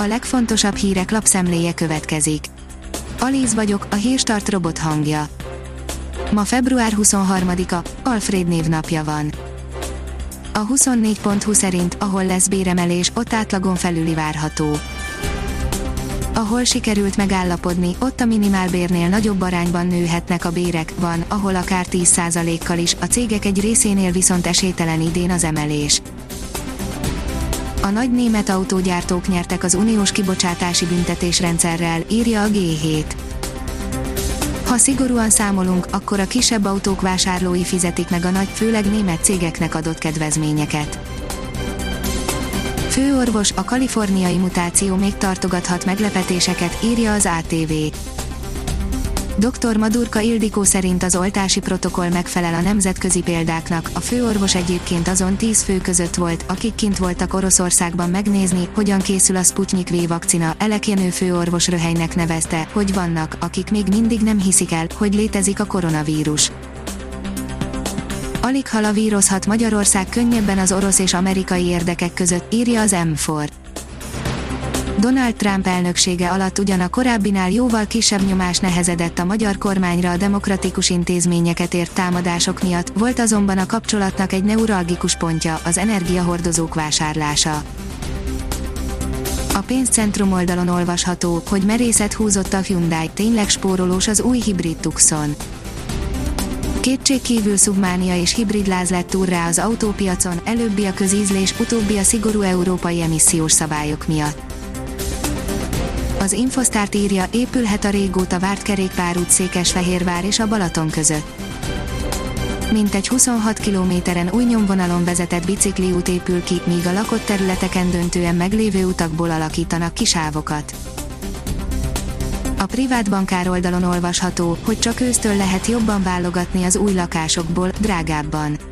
A legfontosabb hírek lapszemléje következik. Alíz vagyok, a hírstart robot hangja. Ma február 23-a, Alfred névnapja van. A 24.20 szerint, ahol lesz béremelés, ott átlagon felüli várható. Ahol sikerült megállapodni, ott a minimálbérnél nagyobb arányban nőhetnek a bérek, van, ahol akár 10%-kal is, a cégek egy részénél viszont esélytelen idén az emelés. A nagy német autógyártók nyertek az uniós kibocsátási büntetésrendszerrel, írja a G7. Ha szigorúan számolunk, akkor a kisebb autók vásárlói fizetik meg a nagy, főleg német cégeknek adott kedvezményeket. Főorvos, a kaliforniai mutáció még tartogathat meglepetéseket, írja az ATV. Dr. Madurka Ildikó szerint az oltási protokoll megfelel a nemzetközi példáknak, a főorvos egyébként azon 10 fő között volt, akik kint voltak Oroszországban megnézni, hogyan készül a Sputnik V vakcina, Elekjenő főorvos röhelynek nevezte, hogy vannak, akik még mindig nem hiszik el, hogy létezik a koronavírus. Alig halavírozhat Magyarország könnyebben az orosz és amerikai érdekek között, írja az M4. Donald Trump elnöksége alatt ugyan a korábbinál jóval kisebb nyomás nehezedett a magyar kormányra a demokratikus intézményeket ért támadások miatt, volt azonban a kapcsolatnak egy neuralgikus pontja, az energiahordozók vásárlása. A pénzcentrum oldalon olvasható, hogy merészet húzott a Hyundai, tényleg spórolós az új hibrid Tucson. Kétség kívül szubmánia és hibridláz lett rá az autópiacon, előbbi a közízlés, utóbbi a szigorú európai emissziós szabályok miatt. Az Infosztárt írja, épülhet a régóta várt kerékpárút Székesfehérvár és a Balaton között. Mintegy 26 kilométeren új nyomvonalon vezetett bicikliút épül ki, míg a lakott területeken döntően meglévő utakból alakítanak kisávokat. A privát bankár oldalon olvasható, hogy csak ősztől lehet jobban válogatni az új lakásokból, drágábban.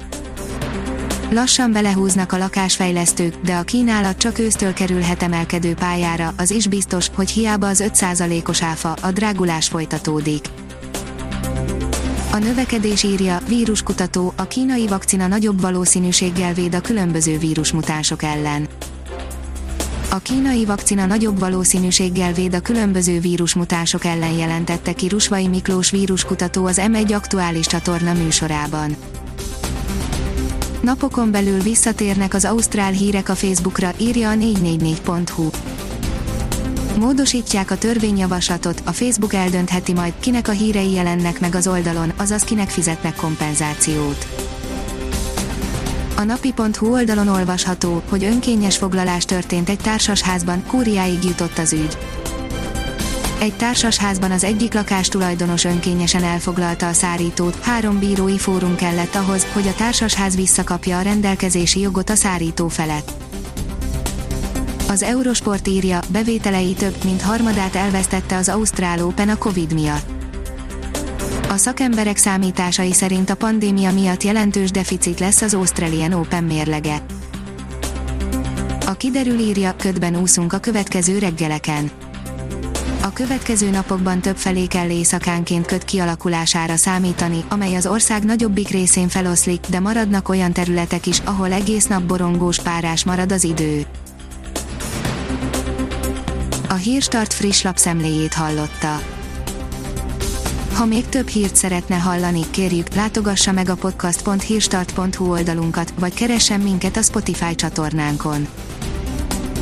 Lassan belehúznak a lakásfejlesztők, de a kínálat csak ősztől kerülhet emelkedő pályára, az is biztos, hogy hiába az 5%-os áfa, a drágulás folytatódik. A növekedés írja, víruskutató, a kínai vakcina nagyobb valószínűséggel véd a különböző vírusmutánsok ellen. A kínai vakcina nagyobb valószínűséggel véd a különböző vírusmutások ellen jelentette ki Rusvai Miklós víruskutató az M1 aktuális csatorna műsorában. Napokon belül visszatérnek az ausztrál hírek a Facebookra, írja a 444.hu. Módosítják a törvényjavaslatot, a Facebook eldöntheti majd, kinek a hírei jelennek meg az oldalon, azaz kinek fizetnek kompenzációt. A napi.hu oldalon olvasható, hogy önkényes foglalás történt egy társasházban, kúriáig jutott az ügy. Egy társasházban az egyik lakás tulajdonos önkényesen elfoglalta a szárítót, három bírói fórum kellett ahhoz, hogy a társasház visszakapja a rendelkezési jogot a szárító felett. Az Eurosport írja, bevételei több mint harmadát elvesztette az Ausztrál Open a Covid miatt. A szakemberek számításai szerint a pandémia miatt jelentős deficit lesz az Australian Open mérlege. A kiderül írja, ködben úszunk a következő reggeleken. A következő napokban több felé kell éjszakánként köt kialakulására számítani, amely az ország nagyobbik részén feloszlik, de maradnak olyan területek is, ahol egész nap borongós párás marad az idő. A Hírstart friss lapszemléjét hallotta. Ha még több hírt szeretne hallani, kérjük, látogassa meg a podcast.hírstart.hu oldalunkat, vagy keressen minket a Spotify csatornánkon.